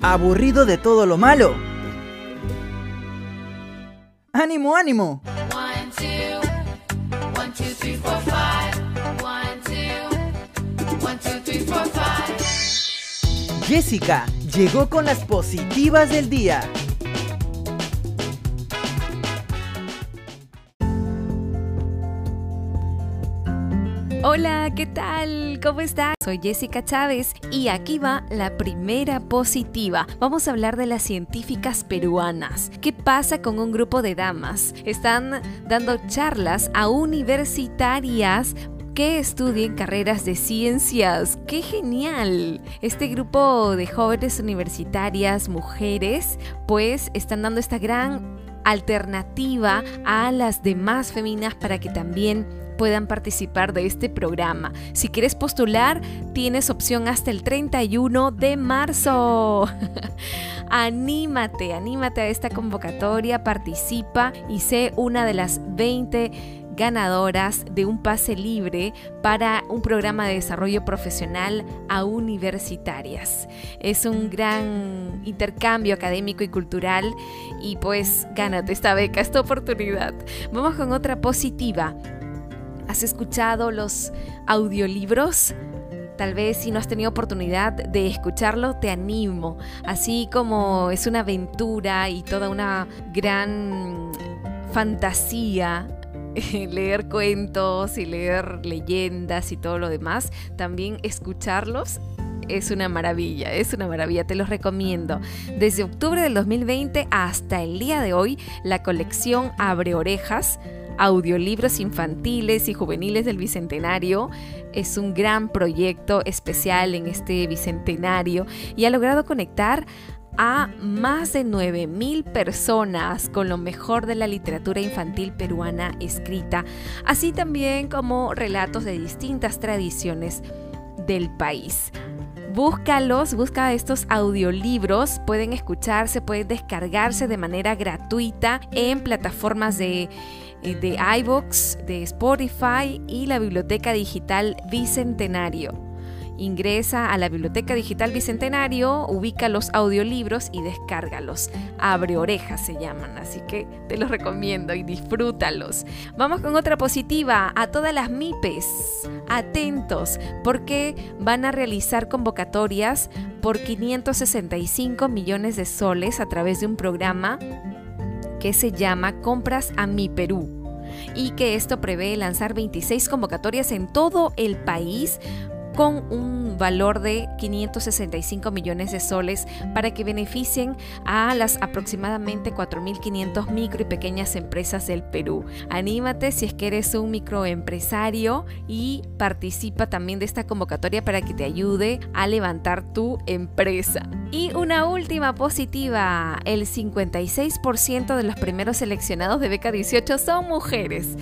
¿Aburrido de todo lo malo? ¡Ánimo, ánimo! Jessica llegó con las positivas del día. Hola, ¿qué tal? ¿Cómo estás? Soy Jessica Chávez y aquí va la primera positiva. Vamos a hablar de las científicas peruanas. ¿Qué pasa con un grupo de damas? Están dando charlas a universitarias que estudien carreras de ciencias. ¡Qué genial! Este grupo de jóvenes universitarias, mujeres, pues están dando esta gran alternativa a las demás féminas para que también puedan participar de este programa. Si quieres postular, tienes opción hasta el 31 de marzo. anímate, anímate a esta convocatoria, participa y sé una de las 20 ganadoras de un pase libre para un programa de desarrollo profesional a universitarias. Es un gran intercambio académico y cultural y pues gánate esta beca, esta oportunidad. Vamos con otra positiva. ¿Has escuchado los audiolibros? Tal vez si no has tenido oportunidad de escucharlo, te animo. Así como es una aventura y toda una gran fantasía leer cuentos y leer leyendas y todo lo demás, también escucharlos es una maravilla, es una maravilla, te los recomiendo. Desde octubre del 2020 hasta el día de hoy, la colección Abre Orejas audiolibros infantiles y juveniles del Bicentenario. Es un gran proyecto especial en este Bicentenario y ha logrado conectar a más de 9.000 personas con lo mejor de la literatura infantil peruana escrita, así también como relatos de distintas tradiciones del país. Búscalos, busca estos audiolibros, pueden escucharse, pueden descargarse de manera gratuita en plataformas de eh, de iVoox, de Spotify y la Biblioteca Digital Bicentenario. Ingresa a la Biblioteca Digital Bicentenario, ubica los audiolibros y descárgalos. Abre orejas se llaman, así que te los recomiendo y disfrútalos. Vamos con otra positiva a todas las MIPES. Atentos, porque van a realizar convocatorias por 565 millones de soles a través de un programa que se llama Compras a mi Perú y que esto prevé lanzar 26 convocatorias en todo el país con un valor de 565 millones de soles para que beneficien a las aproximadamente 4.500 micro y pequeñas empresas del Perú. Anímate si es que eres un microempresario y participa también de esta convocatoria para que te ayude a levantar tu empresa. Y una última positiva, el 56% de los primeros seleccionados de Beca 18 son mujeres.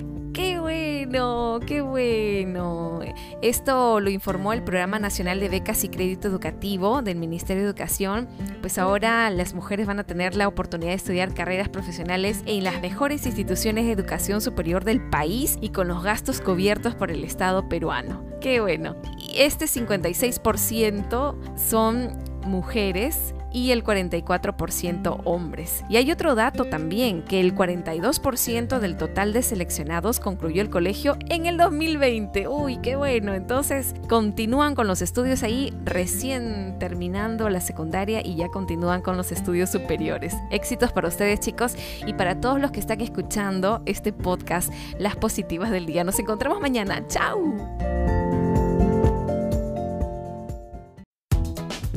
¡Qué bueno! ¡Qué bueno! Esto lo informó el Programa Nacional de Becas y Crédito Educativo del Ministerio de Educación. Pues ahora las mujeres van a tener la oportunidad de estudiar carreras profesionales en las mejores instituciones de educación superior del país y con los gastos cubiertos por el Estado peruano. ¡Qué bueno! Este 56% son mujeres y el 44% hombres. Y hay otro dato también, que el 42% del total de seleccionados concluyó el colegio en el 2020. Uy, qué bueno. Entonces continúan con los estudios ahí recién terminando la secundaria y ya continúan con los estudios superiores. Éxitos para ustedes chicos y para todos los que están escuchando este podcast, las positivas del día. Nos encontramos mañana. ¡Chao!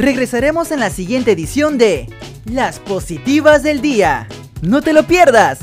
Regresaremos en la siguiente edición de Las Positivas del Día. No te lo pierdas.